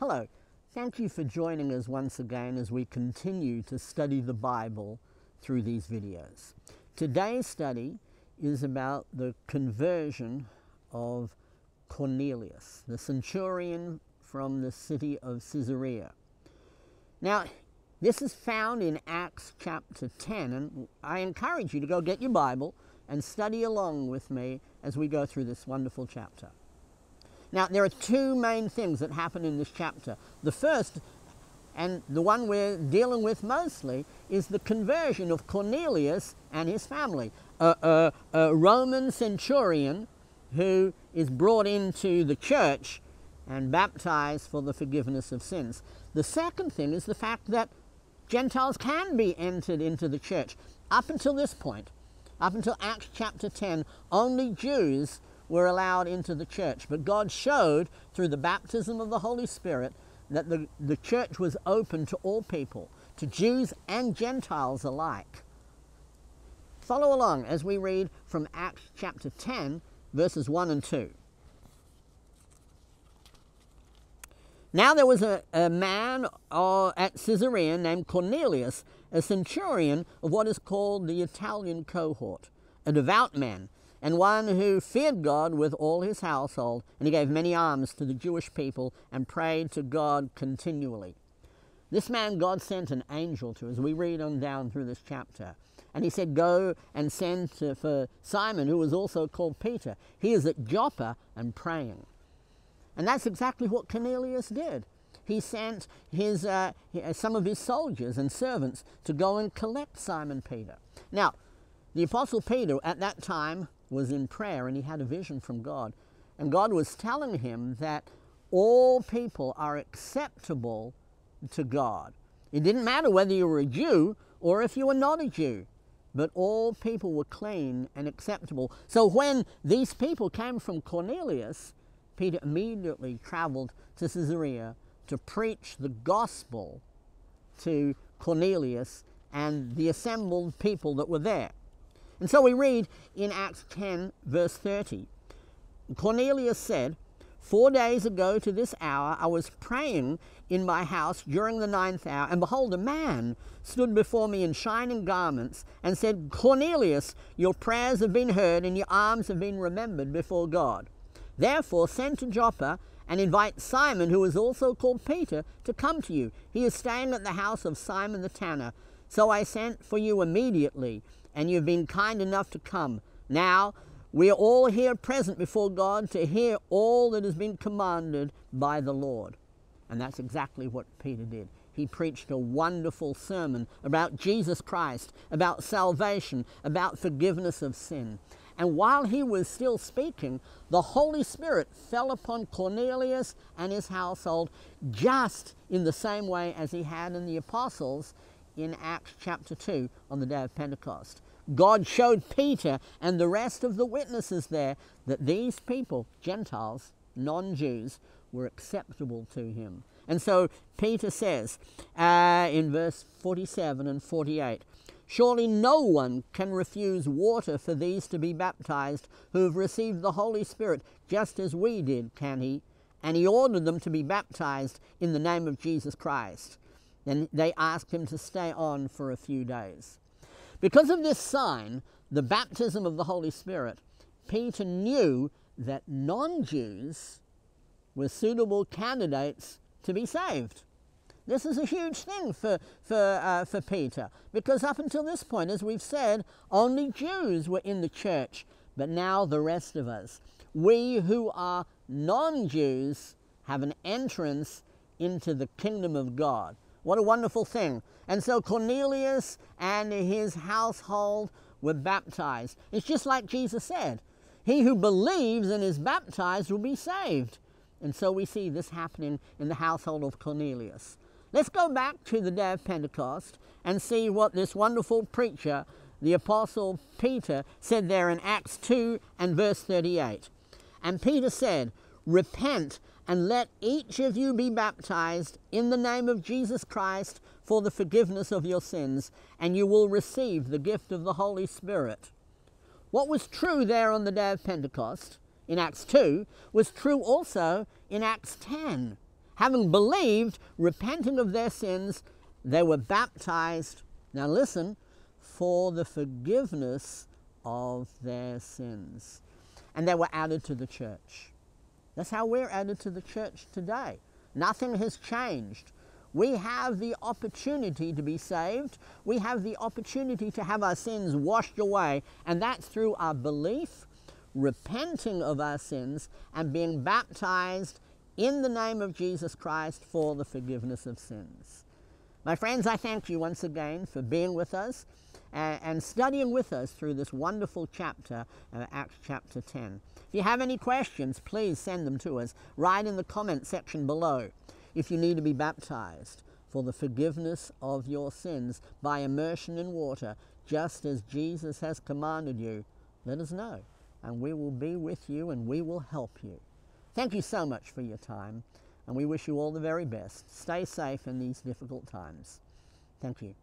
Hello, thank you for joining us once again as we continue to study the Bible through these videos. Today's study is about the conversion of Cornelius, the centurion from the city of Caesarea. Now, this is found in Acts chapter 10, and I encourage you to go get your Bible and study along with me as we go through this wonderful chapter. Now, there are two main things that happen in this chapter. The first, and the one we're dealing with mostly, is the conversion of Cornelius and his family. A, a, a Roman centurion who is brought into the church and baptized for the forgiveness of sins. The second thing is the fact that Gentiles can be entered into the church. Up until this point, up until Acts chapter 10, only Jews were allowed into the church. But God showed through the baptism of the Holy Spirit that the, the church was open to all people, to Jews and Gentiles alike. Follow along as we read from Acts chapter 10, verses 1 and 2. Now there was a, a man uh, at Caesarea named Cornelius, a centurion of what is called the Italian cohort, a devout man and one who feared God with all his household, and he gave many alms to the Jewish people and prayed to God continually. This man God sent an angel to, as we read on down through this chapter. And he said, Go and send to, for Simon, who was also called Peter. He is at Joppa and praying. And that's exactly what Cornelius did. He sent his, uh, some of his soldiers and servants to go and collect Simon Peter. Now, the Apostle Peter at that time was in prayer and he had a vision from God. And God was telling him that all people are acceptable to God. It didn't matter whether you were a Jew or if you were not a Jew, but all people were clean and acceptable. So when these people came from Cornelius, Peter immediately traveled to Caesarea to preach the gospel to Cornelius and the assembled people that were there. And so we read in Acts 10, verse 30 Cornelius said, Four days ago to this hour I was praying in my house during the ninth hour, and behold, a man stood before me in shining garments and said, Cornelius, your prayers have been heard, and your alms have been remembered before God. Therefore, send to Joppa and invite Simon, who is also called Peter, to come to you. He is staying at the house of Simon the tanner. So I sent for you immediately and you've been kind enough to come. Now, we are all here present before God to hear all that has been commanded by the Lord. And that's exactly what Peter did. He preached a wonderful sermon about Jesus Christ, about salvation, about forgiveness of sin. And while he was still speaking, the Holy Spirit fell upon Cornelius and his household just in the same way as he had in the apostles in Acts chapter 2 on the day of Pentecost. God showed Peter and the rest of the witnesses there that these people, Gentiles, non Jews, were acceptable to him. And so Peter says uh, in verse 47 and 48 Surely no one can refuse water for these to be baptized who have received the Holy Spirit, just as we did, can he? And he ordered them to be baptized in the name of Jesus Christ. Then they asked him to stay on for a few days. Because of this sign, the baptism of the Holy Spirit, Peter knew that non Jews were suitable candidates to be saved. This is a huge thing for, for, uh, for Peter because up until this point, as we've said, only Jews were in the church, but now the rest of us, we who are non Jews, have an entrance into the kingdom of God. What a wonderful thing. And so Cornelius and his household were baptized. It's just like Jesus said He who believes and is baptized will be saved. And so we see this happening in the household of Cornelius. Let's go back to the day of Pentecost and see what this wonderful preacher, the Apostle Peter, said there in Acts 2 and verse 38. And Peter said, Repent and let each of you be baptized in the name of Jesus Christ for the forgiveness of your sins, and you will receive the gift of the Holy Spirit. What was true there on the day of Pentecost in Acts 2 was true also in Acts 10. Having believed, repenting of their sins, they were baptized. Now listen, for the forgiveness of their sins. And they were added to the church. That's how we're added to the church today. Nothing has changed. We have the opportunity to be saved. We have the opportunity to have our sins washed away, and that's through our belief, repenting of our sins, and being baptized in the name of Jesus Christ for the forgiveness of sins. My friends, I thank you once again for being with us and, and studying with us through this wonderful chapter, uh, Acts chapter 10. If you have any questions, please send them to us right in the comment section below. If you need to be baptized for the forgiveness of your sins by immersion in water, just as Jesus has commanded you, let us know, and we will be with you and we will help you. Thank you so much for your time, and we wish you all the very best. Stay safe in these difficult times. Thank you.